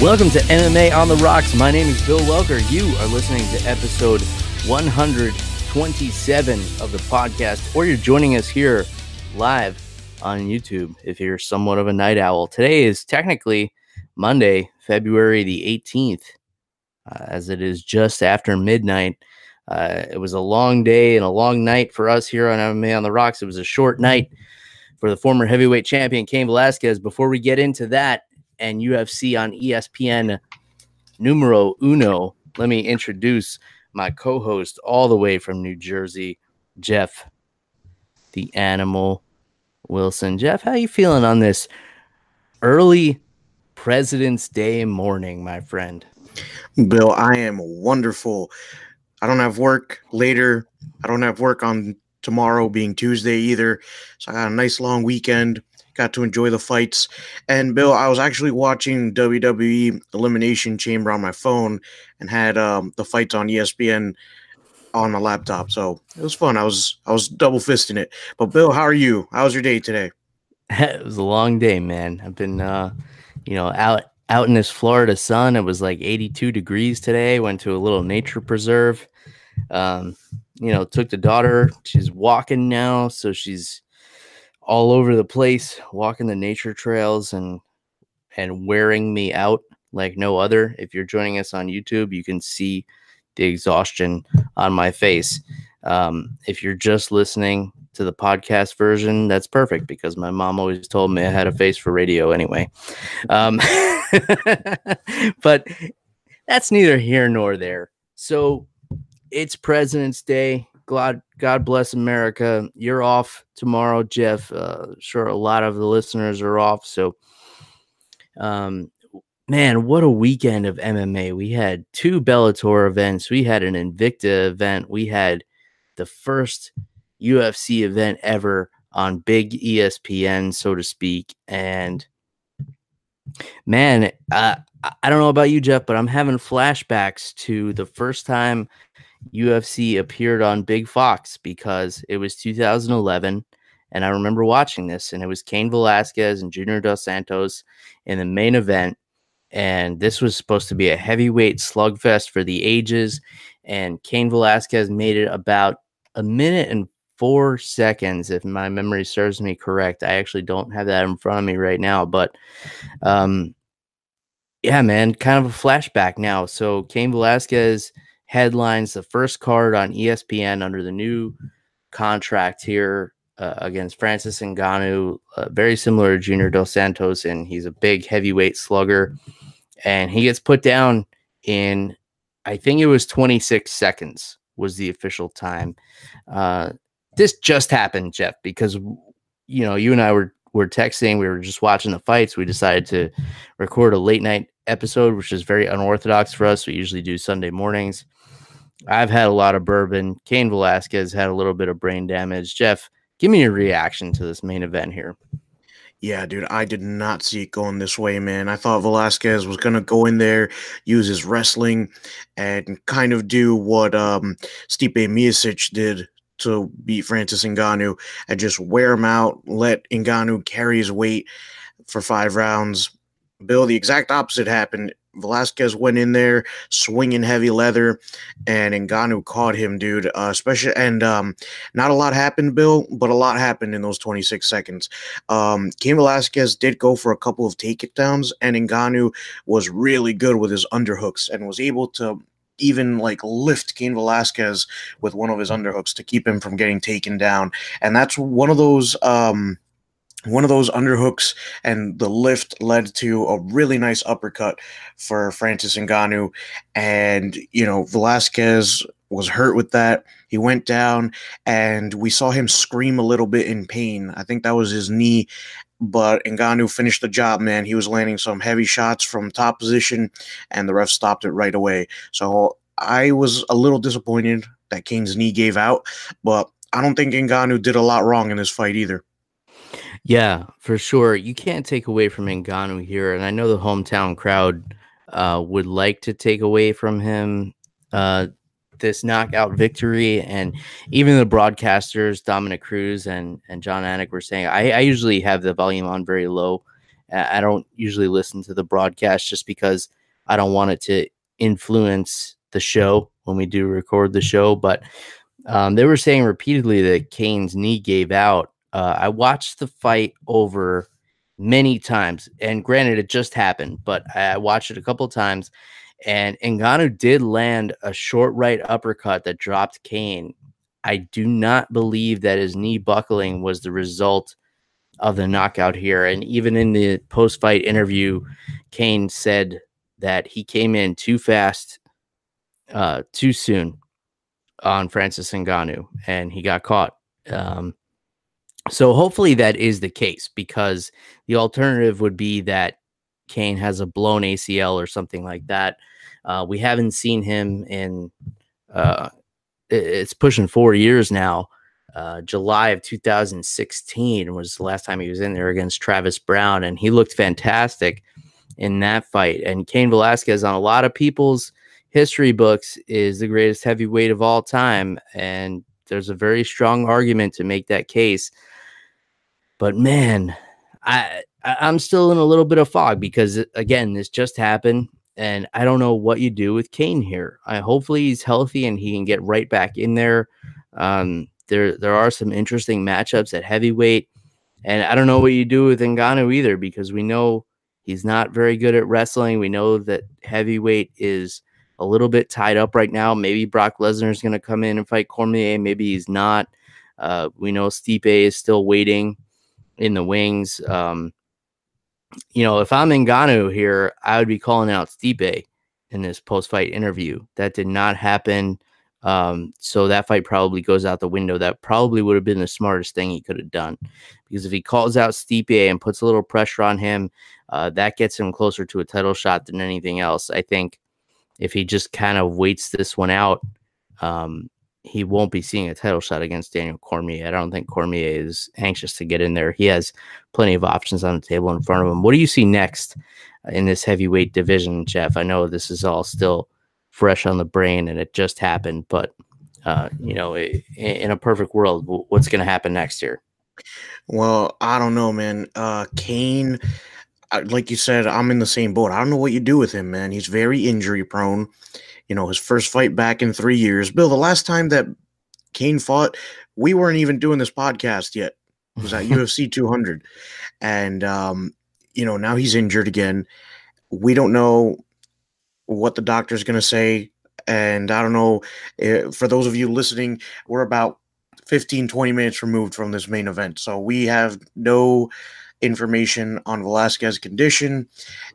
Welcome to MMA on the Rocks. My name is Bill Welker. You are listening to episode 127 of the podcast, or you're joining us here live on YouTube if you're somewhat of a night owl. Today is technically Monday, February the 18th, uh, as it is just after midnight. Uh, it was a long day and a long night for us here on MMA on the Rocks. It was a short night for the former heavyweight champion Cain Velasquez. Before we get into that, and UFC on ESPN numero uno. Let me introduce my co-host all the way from New Jersey, Jeff, the animal Wilson. Jeff, how are you feeling on this early President's Day morning, my friend? Bill, I am wonderful. I don't have work later. I don't have work on tomorrow being Tuesday either. So I got a nice long weekend got to enjoy the fights. And Bill, I was actually watching WWE Elimination Chamber on my phone and had um, the fights on ESPN on my laptop. So it was fun. I was I was double fisting it. But Bill, how are you? How was your day today? it was a long day, man. I've been uh, you know, out out in this Florida sun. It was like 82 degrees today. Went to a little nature preserve. Um, you know, took the daughter. She's walking now, so she's all over the place, walking the nature trails and and wearing me out like no other. If you're joining us on YouTube, you can see the exhaustion on my face. Um, if you're just listening to the podcast version, that's perfect because my mom always told me I had a face for radio anyway. Um, but that's neither here nor there. So it's President's Day. God, God bless America. You're off tomorrow, Jeff. Uh, sure, a lot of the listeners are off. So, um, man, what a weekend of MMA. We had two Bellator events. We had an Invicta event. We had the first UFC event ever on big ESPN, so to speak. And man, uh, I don't know about you, Jeff, but I'm having flashbacks to the first time UFC appeared on Big Fox because it was 2011. And I remember watching this, and it was Cain Velasquez and Junior Dos Santos in the main event. And this was supposed to be a heavyweight slugfest for the ages. And Cain Velasquez made it about a minute and four seconds, if my memory serves me correct. I actually don't have that in front of me right now, but um, yeah, man, kind of a flashback now. So Cain Velasquez headlines the first card on ESPN under the new contract here uh, against Francis Ngannou, uh, very similar to Junior Dos Santos, and he's a big heavyweight slugger. And he gets put down in, I think it was 26 seconds was the official time. Uh, this just happened, Jeff, because you know you and I were were texting. We were just watching the fights. We decided to record a late night episode, which is very unorthodox for us. We usually do Sunday mornings. I've had a lot of bourbon. Cain Velasquez had a little bit of brain damage. Jeff, give me your reaction to this main event here. Yeah, dude, I did not see it going this way, man. I thought Velasquez was gonna go in there, use his wrestling, and kind of do what um, Stipe Miocic did to beat Francis Ngannou, and just wear him out, let Ngannou carry his weight for five rounds. Bill, the exact opposite happened. Velasquez went in there swinging heavy leather, and Ngannou caught him, dude. Uh, especially and um, not a lot happened, Bill, but a lot happened in those 26 seconds. Um, Cain Velasquez did go for a couple of takedowns, and Ngannou was really good with his underhooks and was able to even like lift Cain Velasquez with one of his underhooks to keep him from getting taken down. And that's one of those um one of those underhooks and the lift led to a really nice uppercut for Francis Ngannou. And, you know, Velasquez was hurt with that. He went down and we saw him scream a little bit in pain. I think that was his knee. but Ngannou finished the job, man. He was landing some heavy shots from top position, and the ref stopped it right away. So I was a little disappointed that Cain's knee gave out, but I don't think Ngannou did a lot wrong in this fight either. Yeah, for sure. You can't take away from Ngannou here, and I know the hometown crowd uh, would like to take away from him uh, this knockout victory, and even the broadcasters, Dominick Cruz and and Jon Anik, were saying, I, I usually have the volume on very low. I don't usually listen to the broadcast just because I don't want it to influence the show when we do record the show, but um, they were saying repeatedly that Cain's knee gave out. Uh, I watched the fight over many times, and granted, it just happened, but I watched it a couple times. And Ngannou did land a short right uppercut that dropped Cain. I do not believe that his knee buckling was the result of the knockout here. And even in the post fight interview, Cain said that he came in too fast, uh, too soon on Francis Ngannou, and he got caught. Um, so hopefully that is the case because the alternative would be that Cain has a blown ACL or something like that. Uh, we haven't seen him in uh, it's pushing four years now. Uh, July of 2016 was the last time he was in there against Travis Browne, and he looked fantastic in that fight. And Cain Velasquez on a lot of people's history books is the greatest heavyweight of all time, and there's a very strong argument to make that case. But man, I I'm still in a little bit of fog because again, this just happened, and I don't know what you do with Cain here. I hopefully he's healthy and he can get right back in there. Um, there there are some interesting matchups at heavyweight, and I don't know what you do with Ngannou either because we know he's not very good at wrestling. We know that heavyweight is a little bit tied up right now. Maybe Brock Lesnar is going to come in and fight Cormier. Maybe he's not. Uh, we know Stipe is still waiting in the wings. Um, you know, if I'm Ngannou here, I would be calling out Stipe in this post-fight interview. That did not happen. Um, so that fight probably goes out the window. That probably would have been the smartest thing he could have done. Because if he calls out Stipe and puts a little pressure on him, uh, that gets him closer to a title shot than anything else. I think if he just kind of waits this one out, um, he won't be seeing a title shot against Daniel Cormier. I don't think Cormier is anxious to get in there. He has plenty of options on the table in front of him. What do you see next in this heavyweight division, Jeff? I know this is all still fresh on the brain and it just happened, but uh, you know, in a perfect world, what's going to happen next year? Well, I don't know, man. Uh, Cain like you said, I'm in the same boat. I don't know what you do with him, man. He's very injury prone. You know, his first fight back in three years. Bill, the last time that Cain fought, we weren't even doing this podcast yet. It was at UFC 200. And, um, you know, now he's injured again. We don't know what the doctor's going to say. And I don't know, uh, for those of you listening, we're about 15, 20 minutes removed from this main event. So we have no information on Velasquez's condition,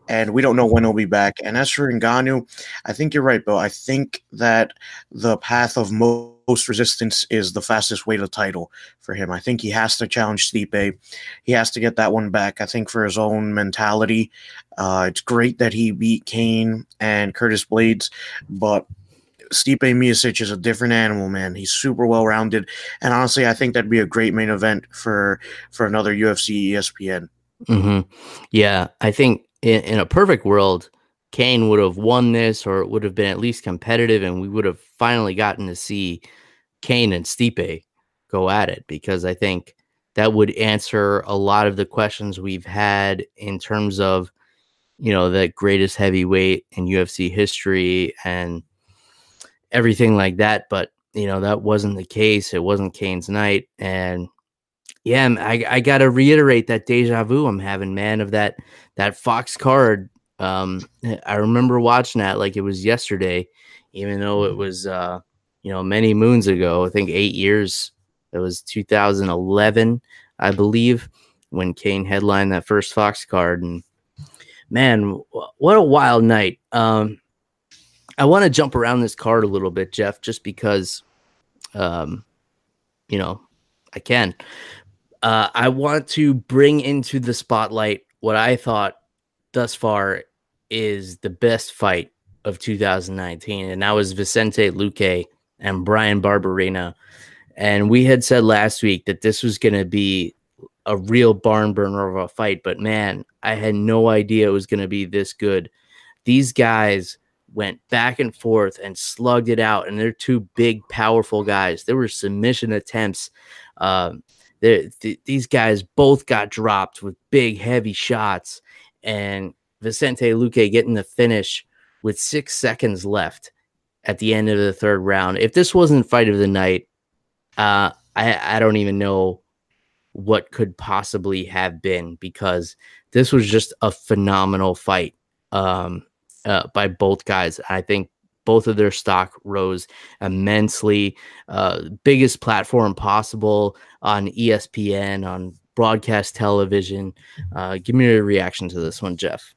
and we don't know when he'll be back. And as for Ngannou, I think you're right, Bill. I think that the path of most resistance is the fastest way to title for him. I think he has to challenge Stipe. He has to get that one back. I think for his own mentality, uh, it's great that he beat Cain and Curtis Blaydes, but Stipe Miocic is a different animal, man. He's super well rounded, and honestly, I think that'd be a great main event for for another UFC ESPN. Mm-hmm. Yeah, I think in, in a perfect world, Cain would have won this, or it would have been at least competitive, and we would have finally gotten to see Cain and Stipe go at it because I think that would answer a lot of the questions we've had in terms of you know the greatest heavyweight in UFC history and everything like that. But you know that wasn't the case. It wasn't Cain's night, and yeah, I I gotta reiterate that deja vu I'm having, man, of that that Fox card. Um, I remember watching that like it was yesterday, even though it was uh, you know many moons ago. I think eight years. It was 2011, I believe, when Cain headlined that first Fox card, and man, what a wild night. Um, I want to jump around this card a little bit, Jeff, just because, um, you know, I can. Uh, I want to bring into the spotlight what I thought thus far is the best fight of 2019, and that was Vicente Luque and Bryan Barberena. And we had said last week that this was going to be a real barn burner of a fight, but man, I had no idea it was going to be this good. These guys went back and forth and slugged it out, and they're two big, powerful guys. There were submission attempts. Uh, th- these guys both got dropped with big, heavy shots, and Vicente Luque getting the finish with six seconds left at the end of the third round. If this wasn't fight of the night, uh, I, I don't even know what could possibly have been because this was just a phenomenal fight um, uh, by both guys. I think both of their stock rose immensely. Uh, biggest platform possible on ESPN, on broadcast television. Uh, give me a reaction to this one, Jeff.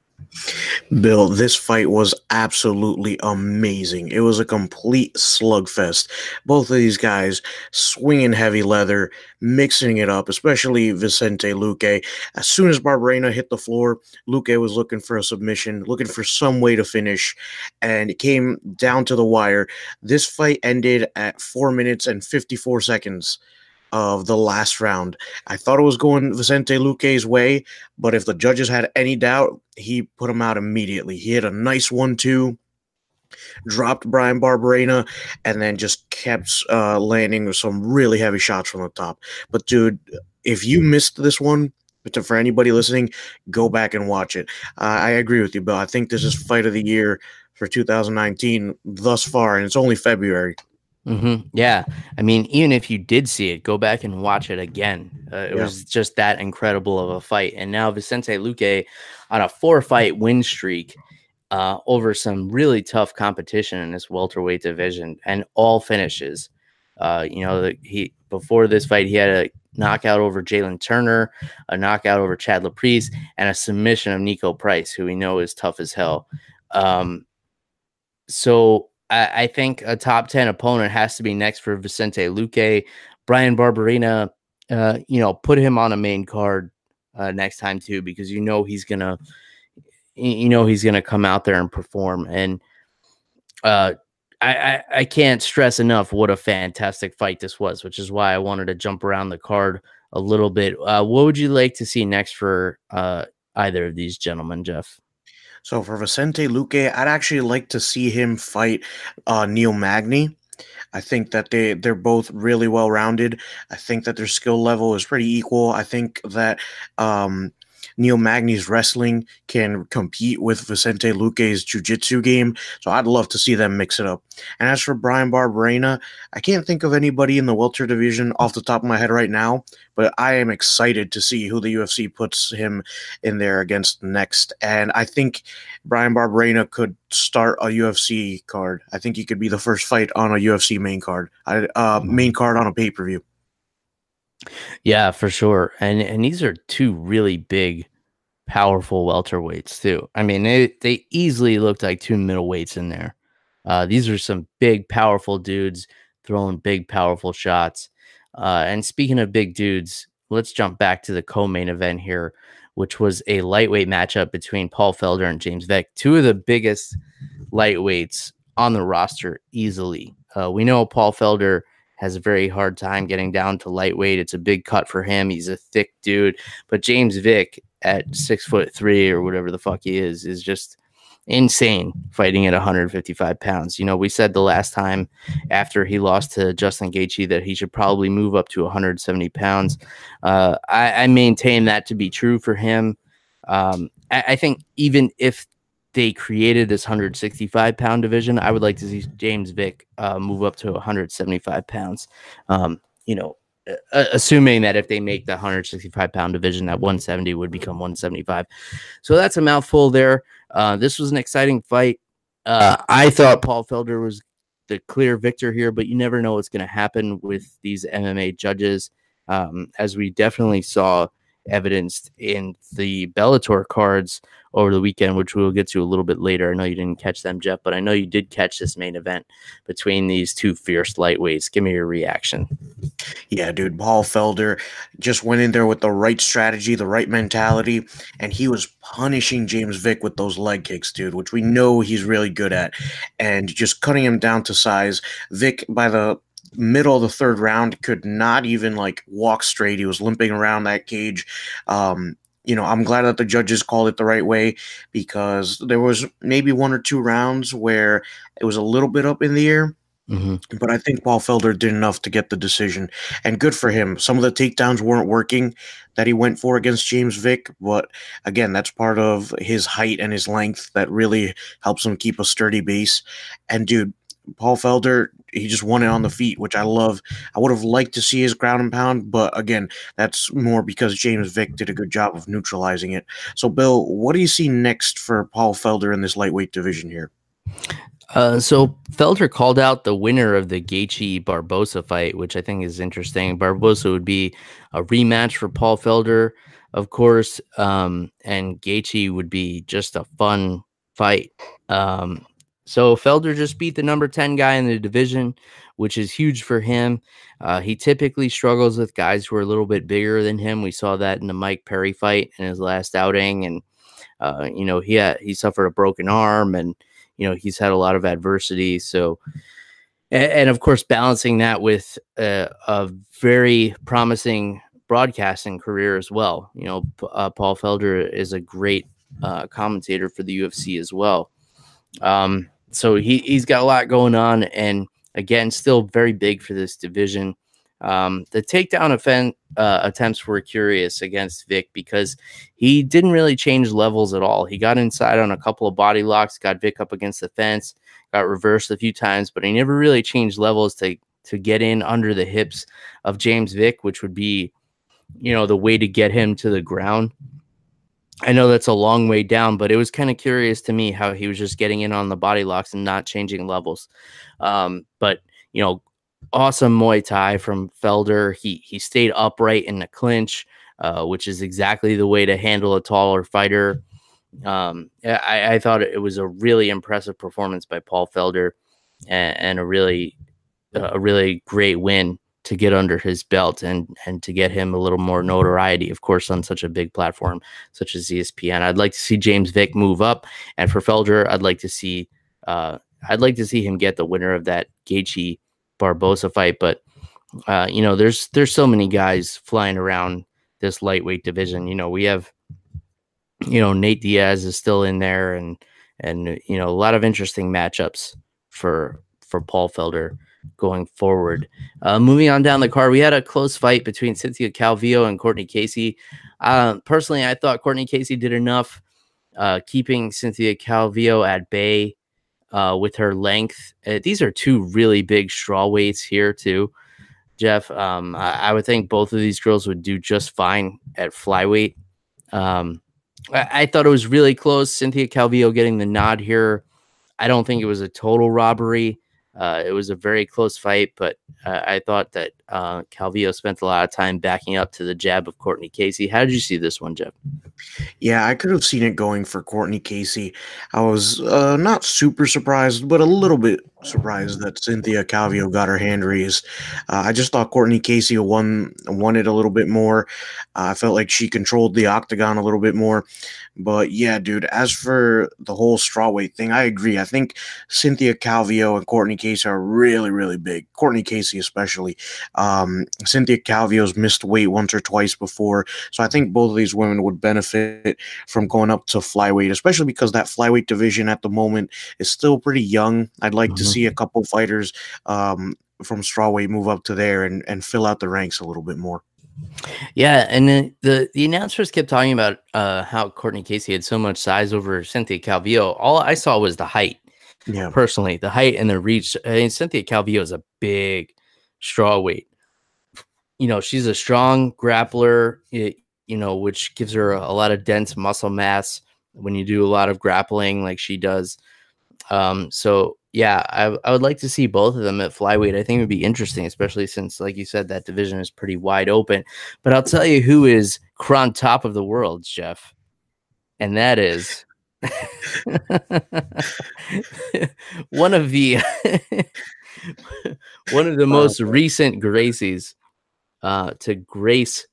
Bill, this fight was absolutely amazing. It was a complete slugfest. Both of these guys swinging heavy leather, mixing it up, especially Vicente Luque. As soon as Barberena hit the floor, Luque was looking for a submission, looking for some way to finish, and it came down to the wire. This fight ended at 4 minutes and 54 seconds of the last round. I thought it was going Vicente Luque's way, but if the judges had any doubt, he put him out immediately. He hit a nice one two, dropped Bryan Barberena, and then just kept uh, landing some really heavy shots from the top. But dude, if you missed this one, but for anybody listening, go back and watch it. Uh, I agree with you, Bill. I think this is fight of the year for 2019 thus far, and it's only February. Mm-hmm. Yeah. I mean, even if you did see it, go back and watch it again. Uh, it yeah. was just that incredible of a fight. And now Vicente Luque on a four fight win streak uh, over some really tough competition in this welterweight division and all finishes. Uh, you know, the, he before this fight, he had a knockout over Jalin Turner, a knockout over Chad Laprise, and a submission of Niko Price, who we know is tough as hell. Um, so I, I, think a top 10 opponent has to be next for Vicente Luque. Bryan Barberena, uh, you know, put him on a main card uh, next time too, because you know he's gonna, you know he's gonna come out there and perform. And uh, I, I, I can't stress enough what a fantastic fight this was, which is why I wanted to jump around the card a little bit. Uh, what would you like to see next for uh, either of these gentlemen, Jeff? So for Vicente Luque, I'd actually like to see him fight uh, Neil Magny. I think that they they're both really well rounded. I think that their skill level is pretty equal. I think that um, Neil Magny's wrestling can compete with Vicente Luque's jiu-jitsu game. So I'd love to see them mix it up. And as for Bryan Barberena, I can't think of anybody in the welter division off the top of my head right now, but I am excited to see who the UFC puts him in there against next. And I think Bryan Barberena could start a UFC card. I think he could be the first fight on a UFC main card, uh, main card on a pay-per-view. Yeah, for sure. And and these are two really big, powerful welterweights too. I mean, they they easily looked like two middleweights in there. Uh, these are some big, powerful dudes throwing big, powerful shots. Uh, and speaking of big dudes, let's jump back to the co-main event here, which was a lightweight matchup between Paul Felder and James Vick, two of the biggest lightweights on the roster easily. Uh, we know Paul Felder has a very hard time getting down to lightweight. It's a big cut for him. He's a thick dude. But James Vick at six foot three or whatever the fuck he is is just insane fighting at 155 pounds. You know, we said the last time after he lost to Justin Gaethje that he should probably move up to 170 pounds. Uh, I, I, maintain that to be true for him. Um, I, I think even if they created this 165 pound division. I would like to see James Vick uh, move up to 175 pounds. Um, you know, assuming that if they make the 165 pound division, that 170 would become 175. So that's a mouthful there. Uh, this was an exciting fight. Uh, I thought Paul Felder was the clear victor here, but you never know what's going to happen with these MMA judges. Um, as we definitely saw evidenced in the Bellator cards over the weekend, which we'll get to a little bit later. I know you didn't catch them, Jeff, but I know you did catch this main event between these two fierce lightweights. Give me your reaction. Yeah, dude, Paul Felder just went in there with the right strategy, the right mentality, and he was punishing James Vick with those leg kicks, dude, which we know he's really good at, and just cutting him down to size. Vick, by the middle of the third round could not even like walk straight. He was limping around that cage. Um, you know, I'm glad that the judges called it the right way because there was maybe one or two rounds where it was a little bit up in the air. Mm-hmm. But I think Paul Felder did enough to get the decision, and good for him. Some of the takedowns weren't working that he went for against James Vick, but again, that's part of his height and his length that really helps him keep a sturdy base. And dude, Paul Felder, he just won it on the feet, which I love. I would have liked to see his ground and pound, but again, that's more because James Vick did a good job of neutralizing it. So, Bill, what do you see next for Paul Felder in this lightweight division here? Uh, so Felder called out the winner of the Gaethje Barbosa fight, which I think is interesting. Barbosa would be a rematch for Paul Felder, of course, um, and Gaethje would be just a fun fight. Um, so Felder just beat the number 10 guy in the division, which is huge for him. Uh, he typically struggles with guys who are a little bit bigger than him. We saw that in the Mike Perry fight in his last outing. And, uh, you know, he had, he suffered a broken arm and, you know, he's had a lot of adversity. So, and, and of course, balancing that with a, a very promising broadcasting career as well. You know, uh, Paul Felder is a great uh, commentator for the UFC as well. Um, so he he's got a lot going on, and again, still very big for this division. Um, the takedown offense, uh, attempts were curious against Vick because he didn't really change levels at all. He got inside on a couple of body locks, got Vick up against the fence, got reversed a few times, but he never really changed levels to to get in under the hips of James Vick, which would be, you know, the way to get him to the ground. I know that's a long way down, but it was kind of curious to me how he was just getting in on the body locks and not changing levels. Um, but you know, awesome Muay Thai from Felder. He he stayed upright in the clinch, uh, which is exactly the way to handle a taller fighter. Um, I, I, thought it was a really impressive performance by Paul Felder, and, and a really a really great win to get under his belt and and to get him a little more notoriety, of course, on such a big platform such as ESPN. I'd like to see James Vick move up, and for Felder, I'd like to see uh, I'd like to see him get the winner of that Gaethje Barbosa fight. But uh, you know, there's there's so many guys flying around this lightweight division. You know, we have you know Nate Diaz is still in there, and and you know a lot of interesting matchups for for Paul Felder going forward. Uh, moving on down the card, we had a close fight between Cynthia Calvillo and Courtney Casey. Uh, personally, I thought Courtney Casey did enough uh, keeping Cynthia Calvillo at bay uh, with her length. Uh, these are two really big straw weights here, too. Jeff, um, I, I, would think both of these girls would do just fine at flyweight. Um, I, I thought it was really close. Cynthia Calvillo getting the nod here. I don't think it was a total robbery. Uh, it was a very close fight, but uh, I thought that uh, Calvillo spent a lot of time backing up to the jab of Courtney Casey. How did you see this one, Jeff? Yeah, I could have seen it going for Courtney Casey. I was uh, not super surprised, but a little bit surprised that Cynthia Calvillo got her hand raised. Uh, I just thought Courtney Casey won won it a little bit more. Uh, I felt like she controlled the octagon a little bit more. But yeah, dude, as for the whole strawweight thing, I agree. I think Cynthia Calvillo and Courtney Casey are really, really big. Courtney Casey, especially. Um, Cynthia Calvillo's missed weight once or twice before. So I think both of these women would benefit from going up to flyweight, especially because that flyweight division at the moment is still pretty young. I'd like mm-hmm. to see a couple fighters um, from strawweight move up to there and, and fill out the ranks a little bit more. Yeah, and the, the, the announcers kept talking about uh, how Courtney Casey had so much size over Cynthia Calvillo. All I saw was the height. Yeah, personally, the height and the reach. I mean, Cynthia Calvillo is a big straw weight. You know, she's a strong grappler. It, you know, which gives her a, a lot of dense muscle mass when you do a lot of grappling, like she does. Um, so yeah, I, I would like to see both of them at flyweight. I think it would be interesting, especially since, like you said, that division is pretty wide open. But I'll tell you who is Kron top of the world, Jeff, and that is one of the one of the most recent Gracies uh, to grace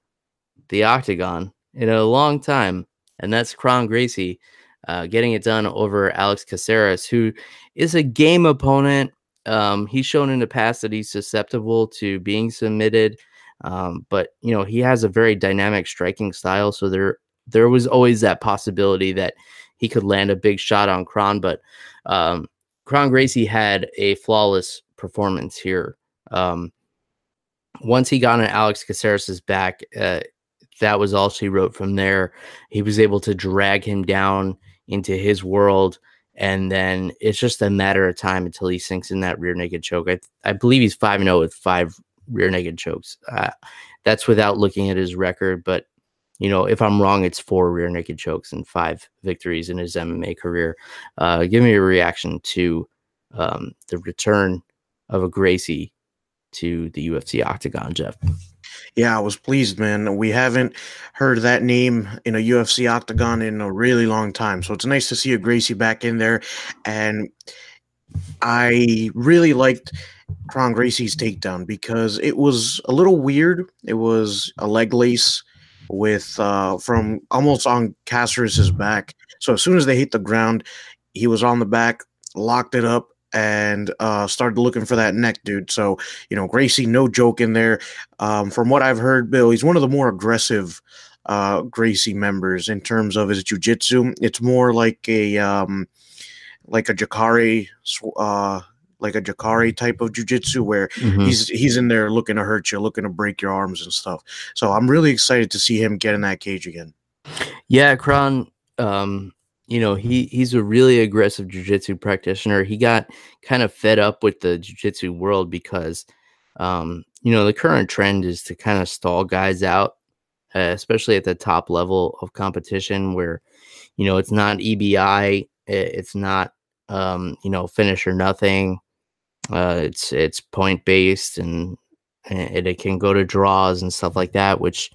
the octagon in a long time, and that's Kron Gracie uh, getting it done over Alex Caceres, who is a game opponent. Um, he's shown in the past that he's susceptible to being submitted, um, but you know he has a very dynamic striking style. So there, there was always that possibility that he could land a big shot on Kron. But um, Kron Gracie had a flawless performance here. Um, once he got on Alex Caceres' back, uh, that was all she wrote from there. He was able to drag him down into his world and then it's just a matter of time until he sinks in that rear naked choke. I, I believe he's 5 and 0 with five rear naked chokes. Uh, that's without looking at his record, but you know, if I'm wrong, it's four rear naked chokes and five victories in his MMA career. Uh, give me a reaction to um, the return of a Gracie to the UFC octagon, Jeff. Yeah, I was pleased, man. We haven't heard that name in a UFC octagon in a really long time. So it's nice to see a Gracie back in there. And I really liked Kron Gracie's takedown because it was a little weird. It was a leg lace with uh from almost on Caceres's back. So as soon as they hit the ground, he was on the back, locked it up, and uh, started looking for that neck, dude. So, you know, Gracie, no joke in there. Um, from what I've heard, Bill, he's one of the more aggressive uh, Gracie members in terms of his jujitsu. It's more like a um, like a Jakari, uh, like a Jakari type of jujitsu where mm-hmm. he's he's in there looking to hurt you, looking to break your arms and stuff. So I'm really excited to see him get in that cage again. Yeah, Kron. Um, you know, he he's a really aggressive jujitsu practitioner. He got kind of fed up with the jujitsu world because, um, you know, the current trend is to kind of stall guys out, uh, especially at the top level of competition where, you know, it's not EBI, it's not, um, you know, finish or nothing. Uh, it's it's point based and, and it can go to draws and stuff like that, which,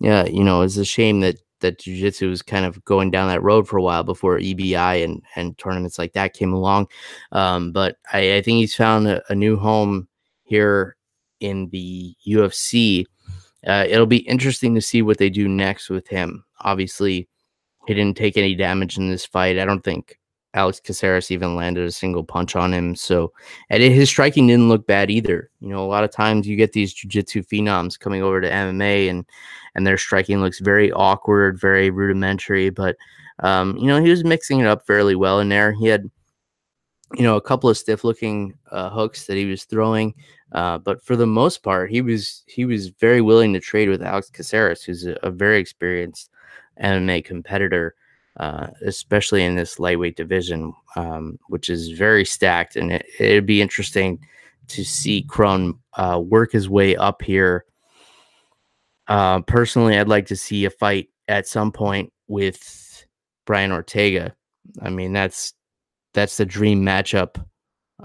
yeah, you know, is a shame that that jiu-jitsu was kind of going down that road for a while before EBI and and tournaments like that came along. Um, but I, I, think he's found a, a, new home here in the UFC. Uh, it'll be interesting to see what they do next with him. Obviously, he didn't take any damage in this fight. I don't think Alex Caceres even landed a single punch on him. So, and his striking didn't look bad either. You know, a lot of times you get these jiu-jitsu phenoms coming over to MMA and and their striking looks very awkward, very rudimentary, but um, you know, he was mixing it up fairly well in there. He had you know, a couple of stiff looking uh, hooks that he was throwing, uh, but for the most part, he was he was very willing to trade with Alex Caceres, who's a, a very experienced MMA competitor uh, especially in this lightweight division, um, which is very stacked. And it, would be interesting to see Kron uh, work his way up here. Uh, personally, I'd like to see a fight at some point with Brian Ortega. I mean, that's that's the dream matchup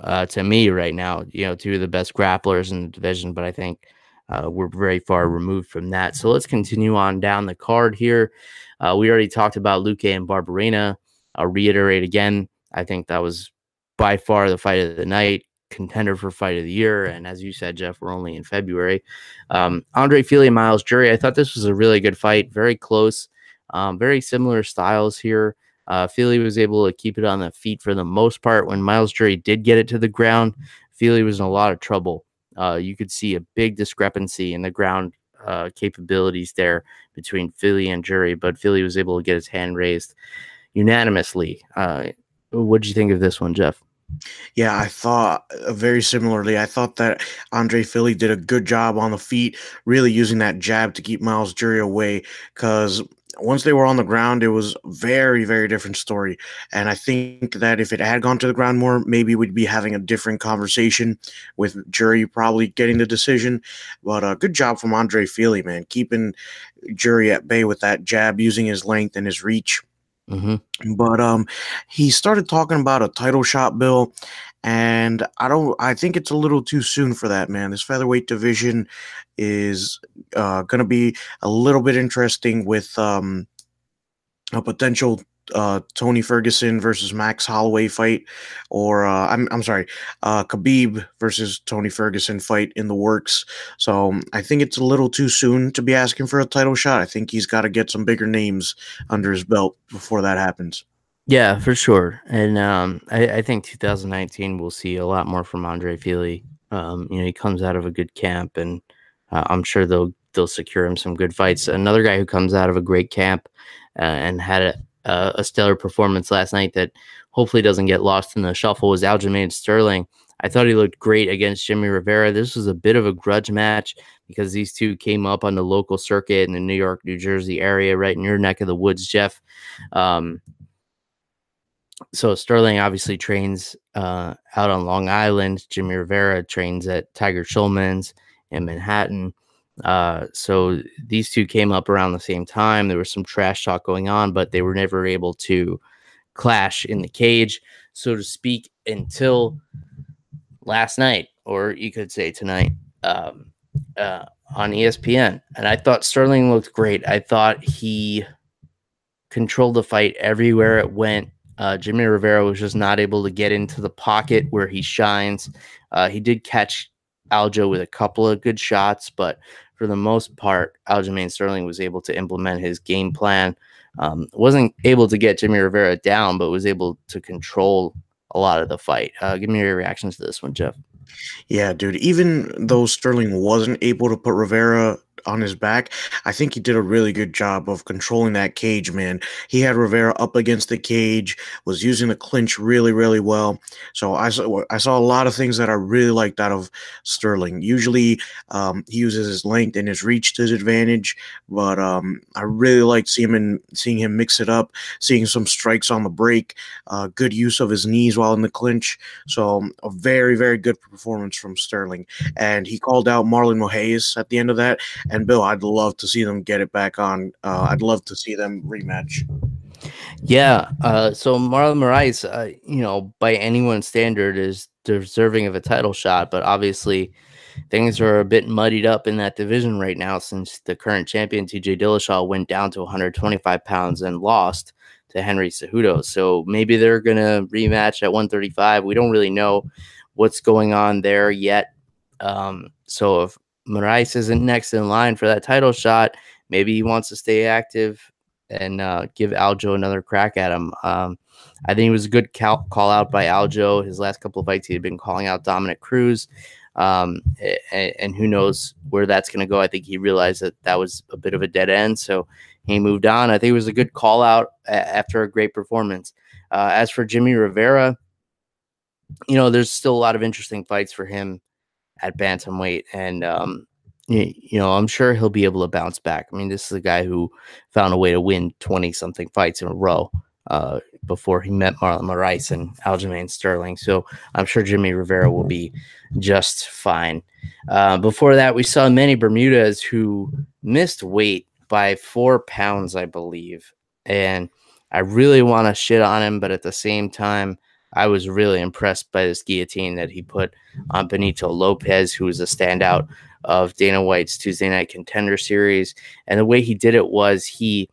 uh, to me right now. You know, two of the best grapplers in the division, but I think uh, we're very far removed from that. So let's continue on down the card here. Uh, we already talked about Luque and Barberena. I'll reiterate again. I think that was by far the fight of the night, contender for fight of the year. And as you said, Jeff, we're only in February. Um, Andre Fili Miles Jury. I thought this was a really good fight, very close, um, very similar styles here. Uh, Fili was able to keep it on the feet for the most part. When Miles Jury did get it to the ground, Fili was in a lot of trouble uh, you could see a big discrepancy in the ground uh, capabilities there between Fili and Jury, but Fili was able to get his hand raised unanimously. Uh, what did you think of this one, Jeff? Yeah, I thought uh, very similarly. I thought that Andre Fili did a good job on the feet, really using that jab to keep Miles Jury away. Because once they were on the ground, it was very, very different story. And I think that if it had gone to the ground more, maybe we'd be having a different conversation with Jury probably getting the decision. But uh, good job from Andre Fili, man, keeping Jury at bay with that jab, using his length and his reach. Mm-hmm. But um, he started talking about a title shot bill, And I don't. I think it's a little too soon for that, man. This featherweight division is uh, going to be a little bit interesting with um, a potential uh, Tony Ferguson versus Max Holloway fight, or uh, I'm I'm sorry, uh, Khabib versus Tony Ferguson fight in the works. So um, I think it's a little too soon to be asking for a title shot. I think he's got to get some bigger names under his belt before that happens. Yeah, for sure. And um, I, I, think 2019 we'll see a lot more from Andre Fili. Um, you know, he comes out of a good camp, and uh, I'm sure they'll they'll secure him some good fights. Another guy who comes out of a great camp uh, and had a, uh, a stellar performance last night that hopefully doesn't get lost in the shuffle was Aljamain Sterling. I thought he looked great against Jimmy Rivera. This was a bit of a grudge match because these two came up on the local circuit in the New York, New Jersey area, right in your neck of the woods, Jeff. Um, so Sterling obviously trains uh, out on Long Island. Jimmy Rivera trains at Tiger Schulmann's in Manhattan. Uh, so these two came up around the same time. There was some trash talk going on, but they were never able to clash in the cage, so to speak, until last night, or you could say tonight, um, uh, on ESPN. And I thought Sterling looked great. I thought he controlled the fight everywhere it went. Uh, Jimmy Rivera was just not able to get into the pocket where he shines. Uh, he did catch Aljo with a couple of good shots, but for the most part, Aljamain Sterling was able to implement his game plan. Um, wasn't able to get Jimmy Rivera down, but was able to control a lot of the fight. Uh, give me your reactions to this one, Jeff. Yeah, dude. Even though Sterling wasn't able to put Rivera on his back. I think he did a really good job of controlling that cage, man. He had Rivera up against the cage, was using the clinch really, really well. So I saw I saw a lot of things that I really liked out of Sterling. Usually, um, he uses his length and his reach to his advantage, but um, I really liked seeing him seeing him mix it up, seeing some strikes on the break, uh, good use of his knees while in the clinch. So um, a very, very good performance from Sterling. And he called out Marlon Moraes at the end of that. And Bill, I'd love to see them get it back on. Uh, I'd love to see them rematch. Yeah. Uh, so Marlon Moraes, uh, you know, by anyone's standard, is deserving of a title shot, but obviously things are a bit muddied up in that division right now since the current champion TJ Dillashaw went down to 125 pounds and lost to Henry Cejudo. So maybe they're gonna rematch at 135. We don't really know what's going on there yet. Um, so if Moraes isn't next in line for that title shot. Maybe he wants to stay active and uh, give Aljo another crack at him. Um, I think it was a good call, out by Aljo. His last couple of fights, he had been calling out Dominick Cruz. Um, and, and, who knows where that's going to go. I think he realized that that was a bit of a dead end. So he moved on. I think it was a good call out after a great performance. Uh, as for Jimmy Rivera, you know, there's still a lot of interesting fights for him at bantamweight, and um, you, know I'm sure he'll be able to bounce back. I mean, this is a guy who found a way to win twenty something fights in a row uh, before he met Marlon Moraes and Aljamain Sterling. So I'm sure Jimmy Rivera will be just fine. Uh, before that, we saw Manny Bermudez who missed weight by four pounds, I believe, and I really want to shit on him, but at the same time, I was really impressed by this guillotine that he put on Benito Lopez, who was a standout of Dana White's Tuesday Night Contender Series. And the way he did it was he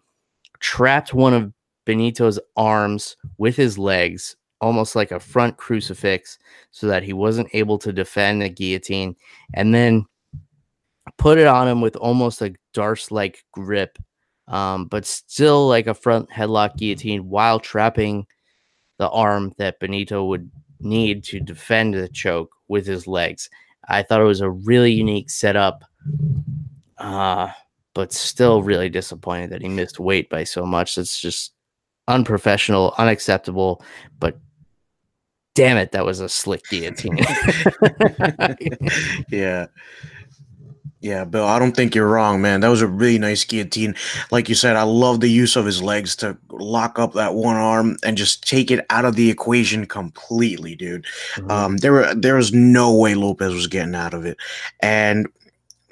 trapped one of Benito's arms with his legs, almost like a front crucifix, so that he wasn't able to defend the guillotine, and then put it on him with almost a D'Arce like grip, um, but still like a front headlock guillotine while trapping the arm that Benito would need to defend the choke with his legs. I thought it was a really unique setup, uh, but still really disappointed that he missed weight by so much. It's just unprofessional, unacceptable, but damn it, that was a slick guillotine. yeah. Yeah, Bill, I don't think you're wrong, man. That was a really nice guillotine. Like you said, I love the use of his legs to lock up that one arm and just take it out of the equation completely, dude. Mm-hmm. Um, there were there was no way Lopez was getting out of it, and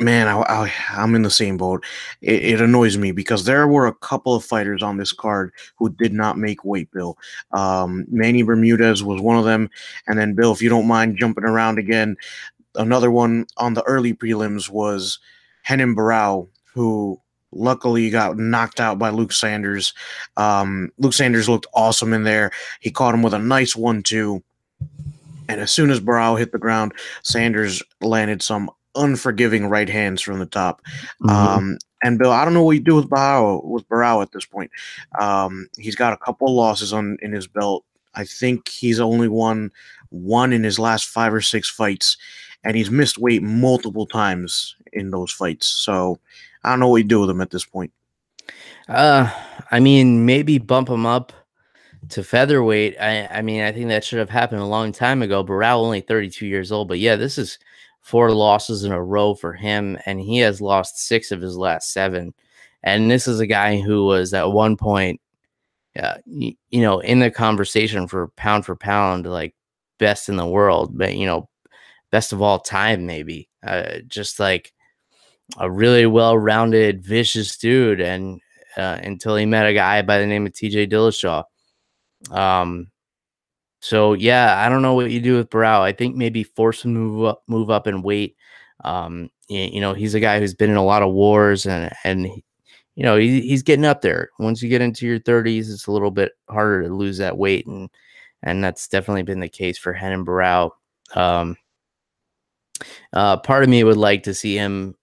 man, I, I, I'm in the same boat. It, it, annoys me because there were a couple of fighters on this card who did not make weight, Bill. Um, Manny Bermudez was one of them. And then, Bill, if you don't mind jumping around again, another one on the early prelims was Renan Barão, who luckily got knocked out by Luke Sanders. Um, Luke Sanders looked awesome in there. He caught him with a nice one, two. And as soon as Barão hit the ground, Sanders landed some unforgiving right hands from the top. Mm-hmm. Um, and Bill, I don't know what you do with Barão with Barão at this point. Um, he's got a couple losses on in his belt. I think he's only won one in his last five or six fights, and he's missed weight multiple times in those fights. So I don't know what you do with him at this point. Uh, I mean, maybe bump him up to featherweight. I, I mean, I think that should have happened a long time ago. Barão only 32 years old, but yeah, this is four losses in a row for him, and he has lost six of his last seven. And this is a guy who was at one point, uh, you, you know, in the conversation for pound for pound, like best in the world, but you know, best of all time, maybe. Uh, just like a really well-rounded, vicious dude, and uh, until he met a guy by the name of T.J. Dillashaw. Um, so yeah, I don't know what you do with Barão. I think maybe force him move up, move up and weight. Um, you, you, know, he's a guy who's been in a lot of wars and and you know he, he's getting up there. Once you get into your 30s, it's a little bit harder to lose that weight, and and that's definitely been the case for Renan Barão. Um, uh, part of me would like to see him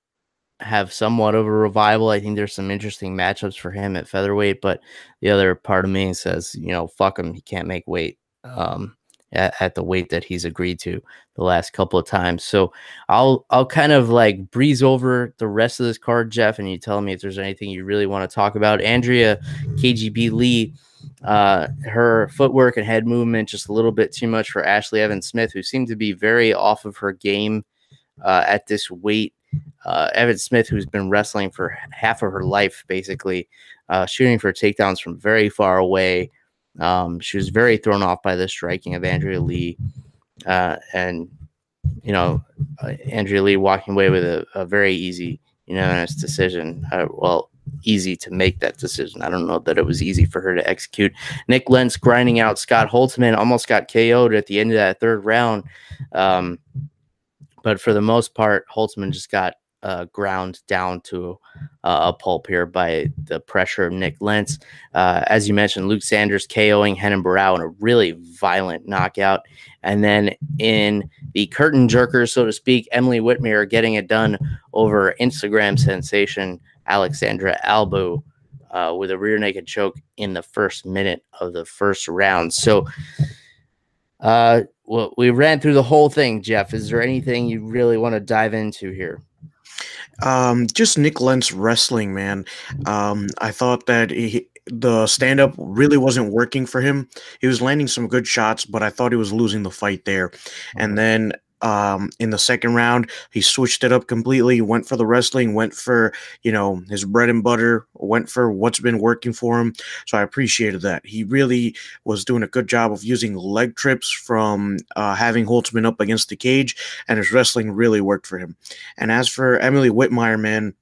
have somewhat of a revival. I think there's some interesting matchups for him at featherweight, but the other part of me says, you know, fuck him, he can't make weight um, at, at, the weight that he's agreed to the last couple of times. So I'll I'll kind of like breeze over the rest of this card, Jeff, and you tell me if there's anything you really want to talk about. Andrea KGB Lee, uh, her footwork and head movement just a little bit too much for Ashlee Evans-Smith, who seemed to be very off of her game uh, at this weight. Uh, Evan Smith, who's been wrestling for half of her life, basically uh, shooting for takedowns from very far away. Um, she was very thrown off by the striking of Andrea Lee, uh, and you know, uh, Andrea Lee walking away with a, a very easy unanimous decision. Uh, well, easy to make that decision. I don't know that it was easy for her to execute. Nick Lentz grinding out Scott Holtzman almost got KO'd at the end of that third round. Um, but for the most part, Holtzman just got uh, ground down to uh, a pulp here by the pressure of Nick Lentz. Uh, as you mentioned, Luke Sanders KOing Renan Barão in a really violent knockout. And then in the curtain jerker, so to speak, Emily Whitmire getting it done over Instagram sensation Alexandra Albu uh, with a rear naked choke in the first minute of the first round. So, uh, well, we ran through the whole thing, Jeff. Is there anything you really want to dive into here? Um, just Nick Lentz wrestling, man. Um, I thought that he, the stand up really wasn't working for him. He was landing some good shots, but I thought he was losing the fight there. And then um, in the second round. He switched it up completely, went for the wrestling, went for, you know, his bread and butter, went for what's been working for him. So I appreciated that. He really was doing a good job of using leg trips from uh, having Holtzman up against the cage, and his wrestling really worked for him. And as for Emily Whitmire, man,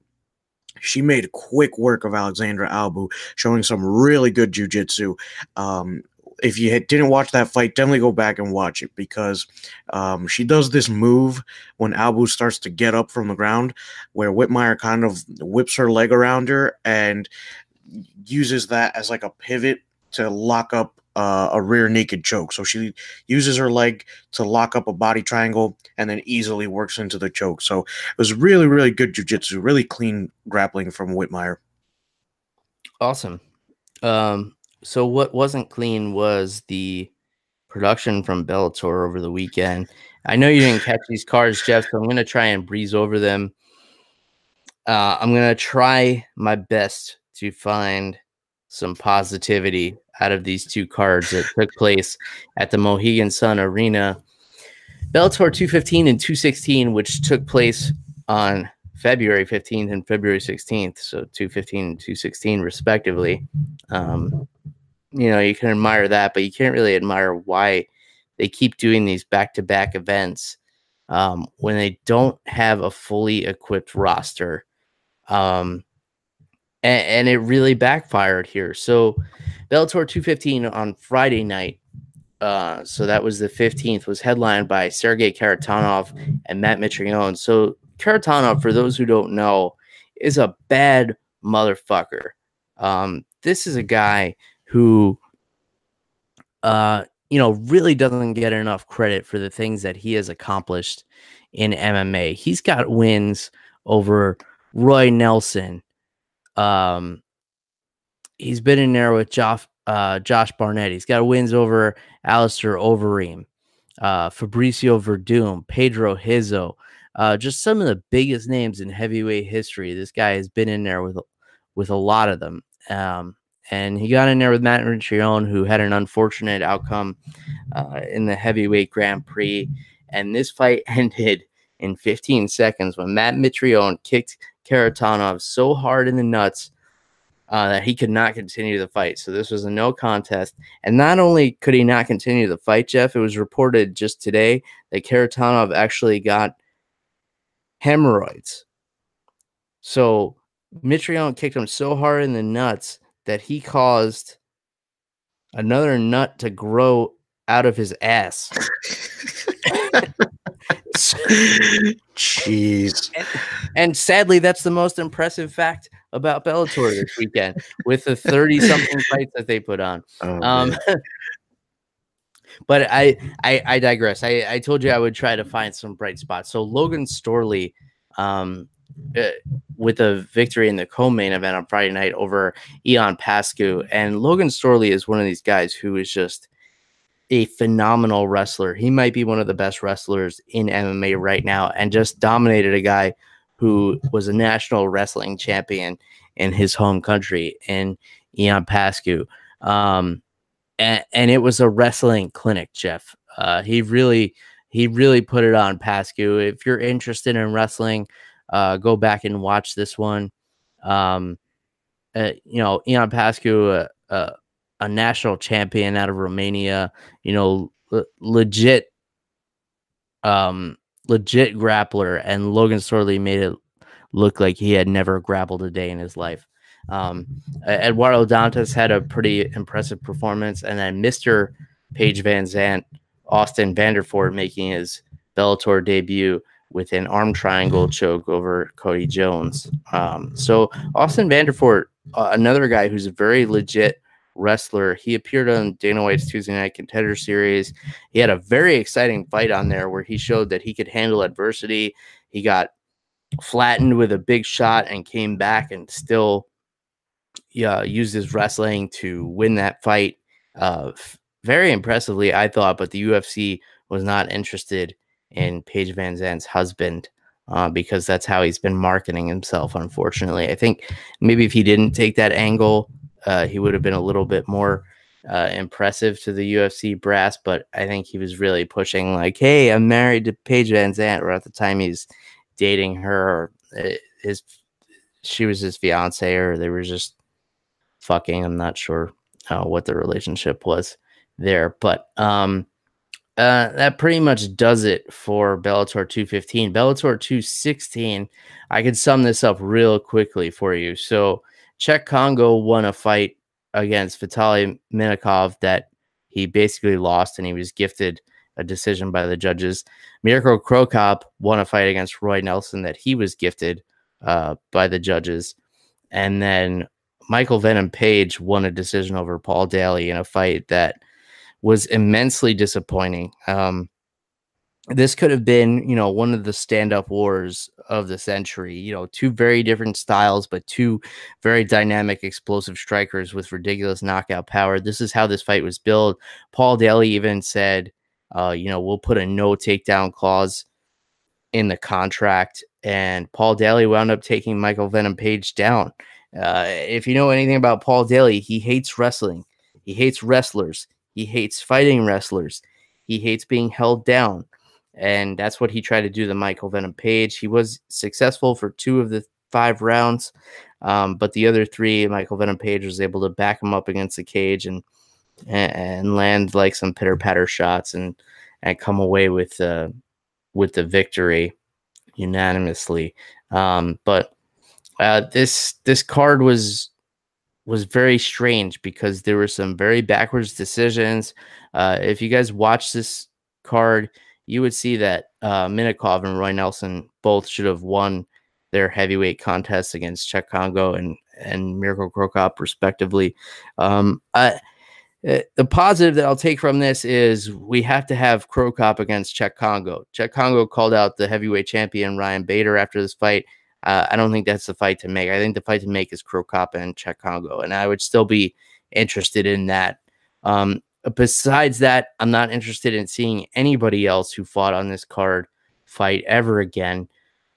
she made quick work of Alexandra Albu, showing some really good jujitsu. Um, if you didn't watch that fight, definitely go back and watch it because um, she does this move when Albu starts to get up from the ground, where Whitmire kind of whips her leg around her and uses that as like a pivot to lock up uh, a rear naked choke. So she uses her leg to lock up a body triangle and then easily works into the choke. So it was really, really good jujitsu, really clean grappling from Whitmire. Awesome. Um, so what wasn't clean was the production from Bellator over the weekend. I know you didn't catch these cards, Jeff, so I'm going to try and breeze over them. Uh, I'm going to try my best to find some positivity out of these two cards that took place at the Mohegan Sun Arena. Bellator 215 and 216, which took place on February 15th and February 16th, so 215 and 216 respectively. Um, you know, you can admire that, but you can't really admire why they keep doing these back to back events um, when they don't have a fully equipped roster. Um, and, and it really backfired here. So, Bellator 215 on Friday night uh, so that was the 15th, was headlined by Sergey Kharitonov and Matt Mitrione. So Kharitonov, for those who don't know, is a bad motherfucker. Um, this is a guy who, uh, you know, really doesn't get enough credit for the things that he has accomplished in MMA. He's got wins over Roy Nelson. Um, he's been in there with Josh, uh, Josh Barnett. He's got wins over Alistair Overeem, uh, Fabricio Werdum, Pedro Rizzo, uh, just some of the biggest names in heavyweight history. This guy has been in there with with a lot of them. Um, and he got in there with Matt Mitrione, who had an unfortunate outcome uh, in the heavyweight Grand Prix. And this fight ended in 15 seconds when Matt Mitrione kicked Kharitonov so hard in the nuts uh, that he could not continue the fight. So this was a no contest. And not only could he not continue the fight, Jeff, it was reported just today that Kharitonov actually got hemorrhoids. So Mitrione kicked him so hard in the nuts that he caused another nut to grow out of his ass. Jeez. And, and, sadly, that's the most impressive fact about Bellator this weekend with the 30 something fights that they put on. Oh, um, but I, I, I digress. I, I told you I would try to find some bright spots. So Logan Storley, um, uh, with a victory in the co-main event on Friday night over Ion Pascu, and Logan Storley is one of these guys who is just a phenomenal wrestler. He might be one of the best wrestlers in MMA right now, and just dominated a guy who was a national wrestling champion in his home country in Ion Pascu. Um, and, it was a wrestling clinic, Jeff. Uh, he really, he really put it on Pascu. If you're interested in wrestling, uh, go back and watch this one. Um, uh, you know, Ion Pascu, uh, a national champion out of Romania, you know, legit, um, legit grappler, and Logan Storley made it look like he had never grappled a day in his life. Um, Eduardo Dantas had a pretty impressive performance, and then Mr. Paige VanZant, Austin Vanderford, making his Bellator debut with an arm triangle choke over Cody Jones. Um, so Austin Vanderford, uh, another guy who's a very legit wrestler. He appeared on Dana White's Tuesday Night Contender Series. He had a very exciting fight on there where he showed that he could handle adversity. He got flattened with a big shot and came back and still yeah, used his wrestling to win that fight. Uh, very impressively, I thought, but the UFC was not interested in Paige VanZant's husband. Uh, because that's how he's been marketing himself. Unfortunately, I think maybe if he didn't take that angle, uh, he would have been a little bit more uh, impressive to the UFC brass. But I think he was really pushing like, "Hey, I'm married to Paige VanZant," or at the time he's dating her, or uh, his she was his fiance, or they were just fucking. I'm not sure uh, what the relationship was there, but um, uh, that pretty much does it for Bellator 215. Bellator 216, I could sum this up real quickly for you. So Cheick Kongo won a fight against Vitaly Minakov that he basically lost and he was gifted a decision by the judges. Mirko Cro Cop won a fight against Roy Nelson that he was gifted uh, by the judges. And then Michael Venom Page won a decision over Paul Daly in a fight that was immensely disappointing. Um, this could have been, you know, one of the stand-up wars of the century. You know, two very different styles, but two very dynamic, explosive strikers with ridiculous knockout power. This is how this fight was built. Paul Daly even said, uh, you know, we'll put a no takedown clause in the contract. And Paul Daly wound up taking Michael Venom Page down. Uh, if you know anything about Paul Daly, he hates wrestling. He hates wrestlers. He hates fighting wrestlers. He hates being held down and that's what he tried to do to Michael Venom Page. He was successful for two of the five rounds, um, but the other three, Michael Venom Page was able to back him up against the cage and and, land like some pitter patter shots and and come away with uh, with the victory unanimously. Um, but uh, this this card was was very strange because there were some very backwards decisions. Uh, if you guys watch this card, you would see that uh, Minakov and Roy Nelson both should have won their heavyweight contests against Cheick Kongo and and Mirko Cro Cop, respectively. Um, I, uh, the positive that I'll take from this is we have to have Cro Cop against Cheick Kongo. Cheick Kongo called out the heavyweight champion Ryan Bader after this fight. Uh, I don't think that's the fight to make. I think the fight to make is Cro Cop and Cheick Kongo, and I would still be interested in that. Um, besides that, I'm not interested in seeing anybody else who fought on this card fight ever again,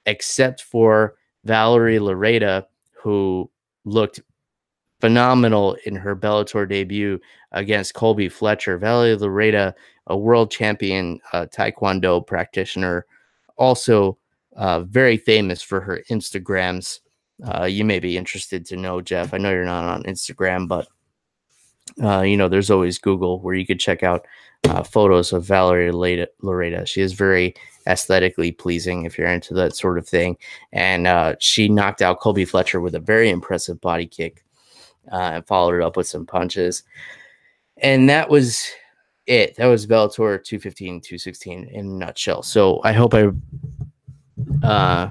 except for Valerie Loureda, who looked phenomenal in her Bellator debut against Colby Fletcher. Valerie Loureda, a world champion uh, Taekwondo practitioner, also uh, very famous for her Instagrams. Uh, you may be interested to know, Jeff. I know you're not on Instagram, but uh, you know, there's always Google where you could check out uh, photos of Valerie Loureda. She is very aesthetically pleasing if you're into that sort of thing. And uh, she knocked out Colby Fletcher with a very impressive body kick uh, and followed it up with some punches. And that was it. That was Bellator 215, 216 in a nutshell. So I hope I, uh,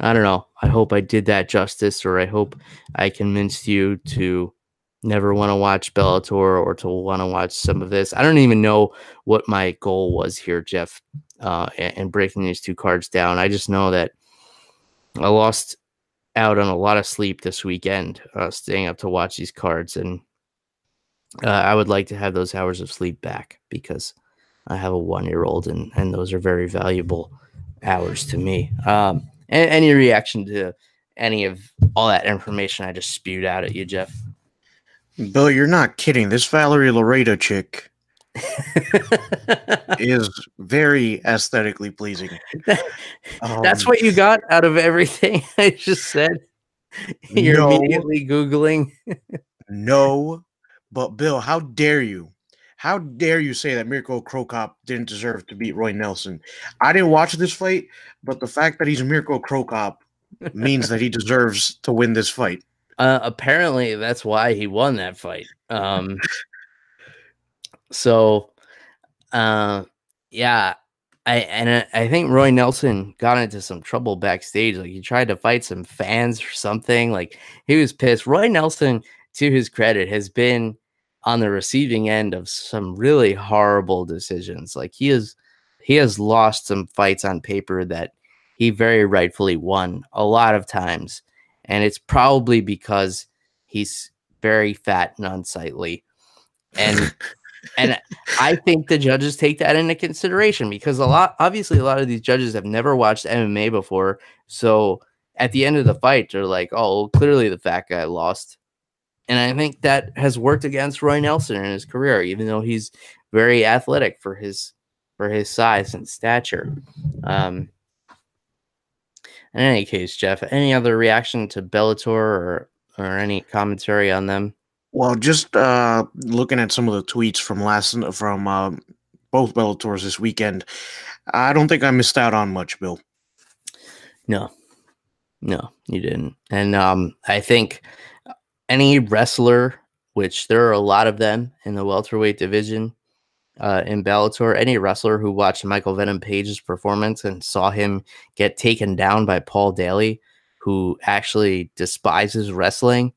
I don't know. I hope I did that justice, or I hope I convinced you to never want to watch Bellator or to want to watch some of this. I don't even know what my goal was here, Jeff, uh, and, breaking these two cards down. I just know that I lost out on a lot of sleep this weekend, uh, staying up to watch these cards, and uh, I would like to have those hours of sleep back because I have a one-year-old, and and those are very valuable hours to me. Um, any reaction to any of all that information I just spewed out at you, Jeff? Bill, you're not kidding. This Valerie Loureda chick is very aesthetically pleasing. That's um, what you got out of everything I just said. You're no, immediately Googling. no, but Bill, how dare you? How dare you say that Mirko Cro Cop didn't deserve to beat Roy Nelson? I didn't watch this fight, but the fact that he's Mirko Cro Cop means that he deserves to win this fight. Uh, apparently, that's why he won that fight. Um, so, uh, yeah, I and I think Roy Nelson got into some trouble backstage. Like he tried to fight some fans or something. Like he was pissed. Roy Nelson, to his credit, has been on the receiving end of some really horrible decisions. Like he is, he has lost some fights on paper that he very rightfully won a lot of times and it's probably because he's very fat and unsightly. And and I think the judges take that into consideration because a lot obviously a lot of these judges have never watched MMA before. So at the end of the fight, they're like, oh, clearly the fat guy lost. And I think that has worked against Roy Nelson in his career, even though he's very athletic for his for his size and stature. Um, in any case, Jeff, any other reaction to Bellator or or any commentary on them? Well, just uh, looking at some of the tweets from last from uh, both Bellators this weekend, I don't think I missed out on much, Bill. No, no, you didn't. And um, I think any wrestler, which there are a lot of them in the welterweight division, uh, in Bellator. Any wrestler who watched Michael Venom Page's performance and saw him get taken down by Paul Daly, who actually despises wrestling.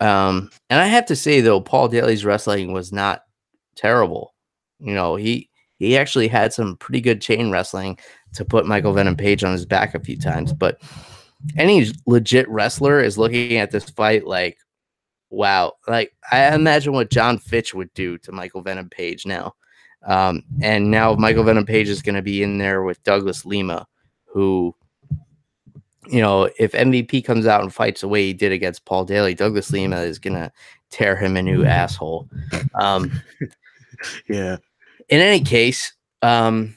Um, and I have to say though, Paul Daly's wrestling was not terrible. You know, he he actually had some pretty good chain wrestling to put Michael Venom Page on his back a few times. But any legit wrestler is looking at this fight like, wow, like I imagine what John Fitch would do to Michael Venom Page now. Um, and now Michael Venom Page is going to be in there with Douglas Lima, who, you know, if MVP comes out and fights the way he did against Paul Daly, Douglas Lima is going to tear him a new asshole. Um, yeah. In any case, um,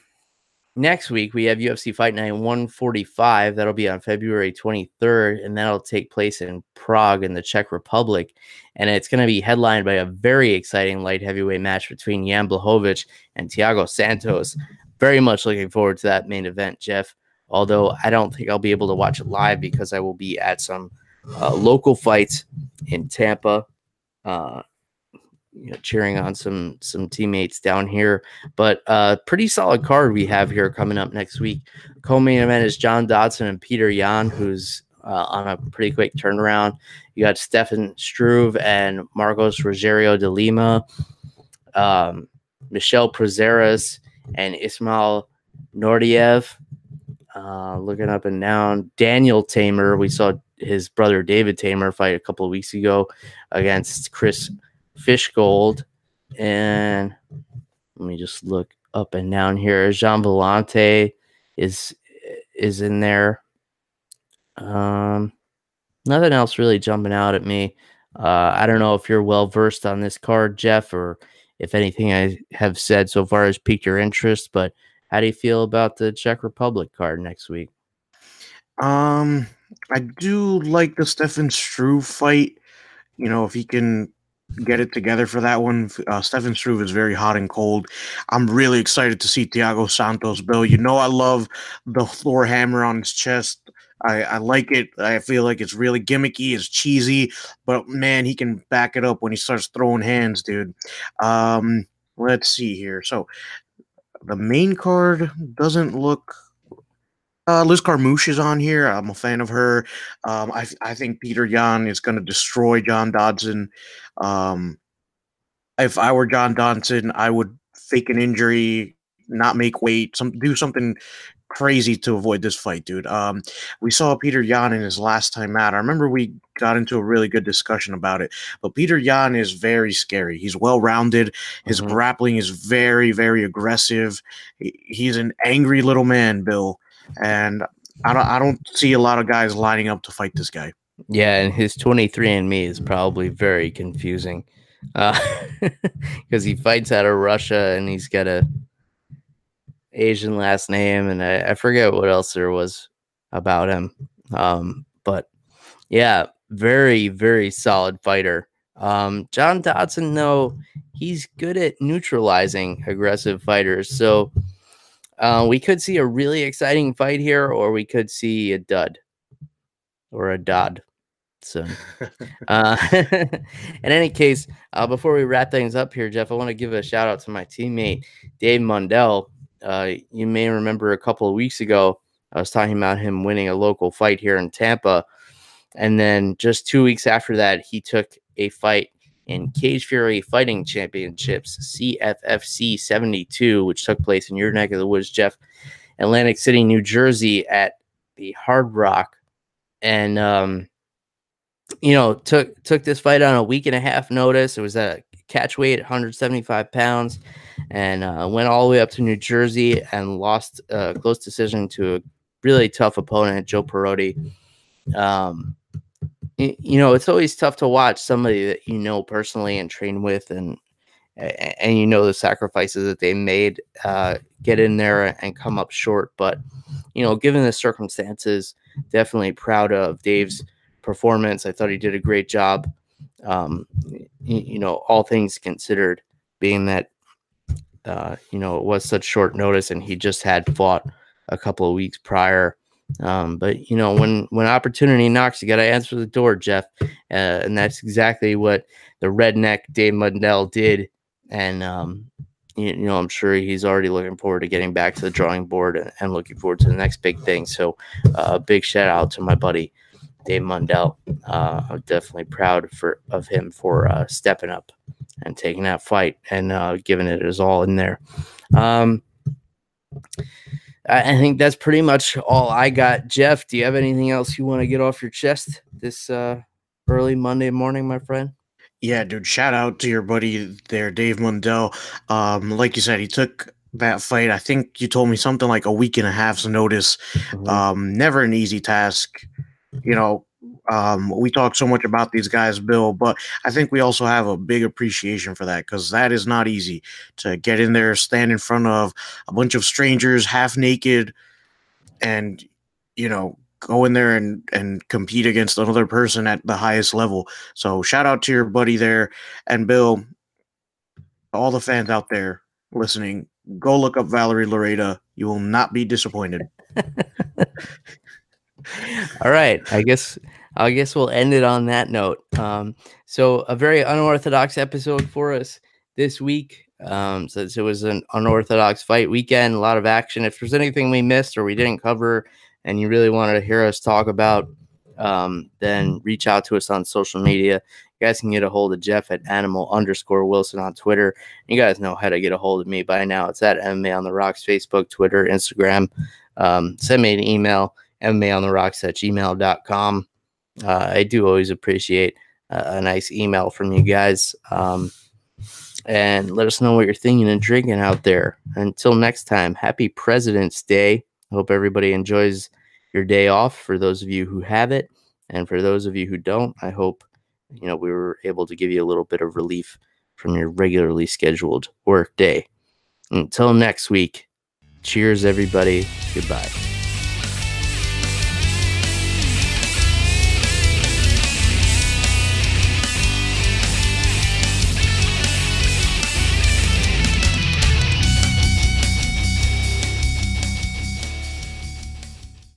next week we have UFC Fight Night 145. That'll be on February 23rd, and that'll take place in Prague in the Czech Republic. And it's going to be headlined by a very exciting light heavyweight match between Jan Blachowicz and Thiago Santos. very much looking forward to that main event, Jeff. Although I don't think I'll be able to watch it live because I will be at some uh, local fights in Tampa, uh, you know, cheering on some some teammates down here. But uh, pretty solid card we have here coming up next week. Co-main event is John Dodson and Peter Yan, who's uh, on a pretty quick turnaround. You got Stefan Struve and Marcos Rogerio de Lima, um, Michel Prazeres and Ismail Naurdiev. Uh, looking up and down, Daniel Teymur. We saw his brother David Teymur fight a couple of weeks ago against Chris Fishgold. And let me just look up and down here. Gian Villante is is in there. Um, nothing else really jumping out at me. Uh, I don't know if you're well versed on this card, Jeff, or if anything I have said so far has piqued your interest. But how do you feel about the Czech Republic card next week? Um, I do like the Stefan Struve fight. You know, if he can get it together for that one. Uh, Stefan Struve is very hot and cold. I'm really excited to see Thiago Santos, Bill. You know, I love the floor hammer on his chest. I, I like it. I feel like it's really gimmicky, it's cheesy, but man, he can back it up when he starts throwing hands, dude. Um, let's see here. So the main card doesn't look uh, Liz Carmouche is on here. I'm a fan of her. Um, I, I think Peter Yan is going to destroy John Dodson. Um, if I were John Dodson, I would fake an injury, not make weight, some do something crazy to avoid this fight, dude. Um, we saw Peter Yan in his last time out. I remember we got into a really good discussion about it. But Peter Yan is very scary. He's well rounded. His mm-hmm. grappling is very, very aggressive. He, he's an angry little man, Bill and I don't I don't see a lot of guys lining up to fight this guy. Yeah, and his 23andMe is probably very confusing because uh, he fights out of Russia and he's got a Asian last name, and I, I forget what else there was about him. Um, but yeah, very very solid fighter. Um, John Dodson, though, he's good at neutralizing aggressive fighters, so uh, we could see a really exciting fight here, or we could see a dud or a dod. So, uh, in any case, uh, before we wrap things up here, Jeff, I want to give a shout out to my teammate Dave Mundell. Uh, you may remember a couple of weeks ago, I was talking about him winning a local fight here in Tampa, and then just two weeks after that, he took a fight in Cage Fury Fighting Championships, CFFC 72, which took place in your neck of the woods, Jeff, Atlantic City, New Jersey, at the Hard Rock, and um, you know took took this fight on a week and a half notice. It was a catch weight, 175 pounds, and uh, went all the way up to New Jersey and lost a close decision to a really tough opponent, Joe Perotti. Um, you know it's always tough to watch somebody that you know personally and train with and and you know the sacrifices that they made uh, get in there and come up short but you know given the circumstances definitely proud of dave's performance. I thought he did a great job um, you know all things considered being that uh, you know it was such short notice and he just had fought a couple of weeks prior um, but you know, when when opportunity knocks, you got to answer the door, Jeff, uh, and that's exactly what the redneck Dave Mundell did. And um, you, you, know, I'm sure he's already looking forward to getting back to the drawing board and, and looking forward to the next big thing. So, uh, a uh, big shout out to my buddy Dave Mundell. Uh, I'm definitely proud for of him for uh, stepping up and taking that fight and uh, giving it his all in there. Um, I think that's pretty much all I got. Jeff, do you have anything else you want to get off your chest this uh, early Monday morning, my friend? Yeah, dude. Shout out to your buddy there, Dave Mundell. Um, like you said, he took that fight. I think you told me something like a week and a half's notice. Mm-hmm. Um, never an easy task. You know, um, we talk so much about these guys, Bill, but I think we also have a big appreciation for that because that is not easy to get in there, stand in front of a bunch of strangers, half naked, and you know, go in there and and compete against another person at the highest level. So shout out to your buddy there, and Bill, all the fans out there listening. Go look up Valerie Loureda. You will not be disappointed. All right. I guess I guess we'll end it on that note. Um, so a very unorthodox episode for us this week. Um, since it was an unorthodox fight weekend, a lot of action. If there's anything we missed or we didn't cover and you really wanted to hear us talk about, um, then reach out to us on social media. You guys can get a hold of Jeff at animal underscore Wilson on Twitter. You guys know how to get a hold of me by now. It's at MMA on the Rocks, Facebook, Twitter, Instagram. Um, send me an email, MMA on the Rocks at gmail.com. Uh, I do always appreciate uh, a nice email from you guys. Um, and let us know what you're thinking and drinking out there. Until next time, happy President's Day. Hope everybody enjoys your day off for those of you who have it. And for those of you who don't, I hope you know we were able to give you a little bit of relief from your regularly scheduled work day. Until next week, cheers, everybody. Goodbye.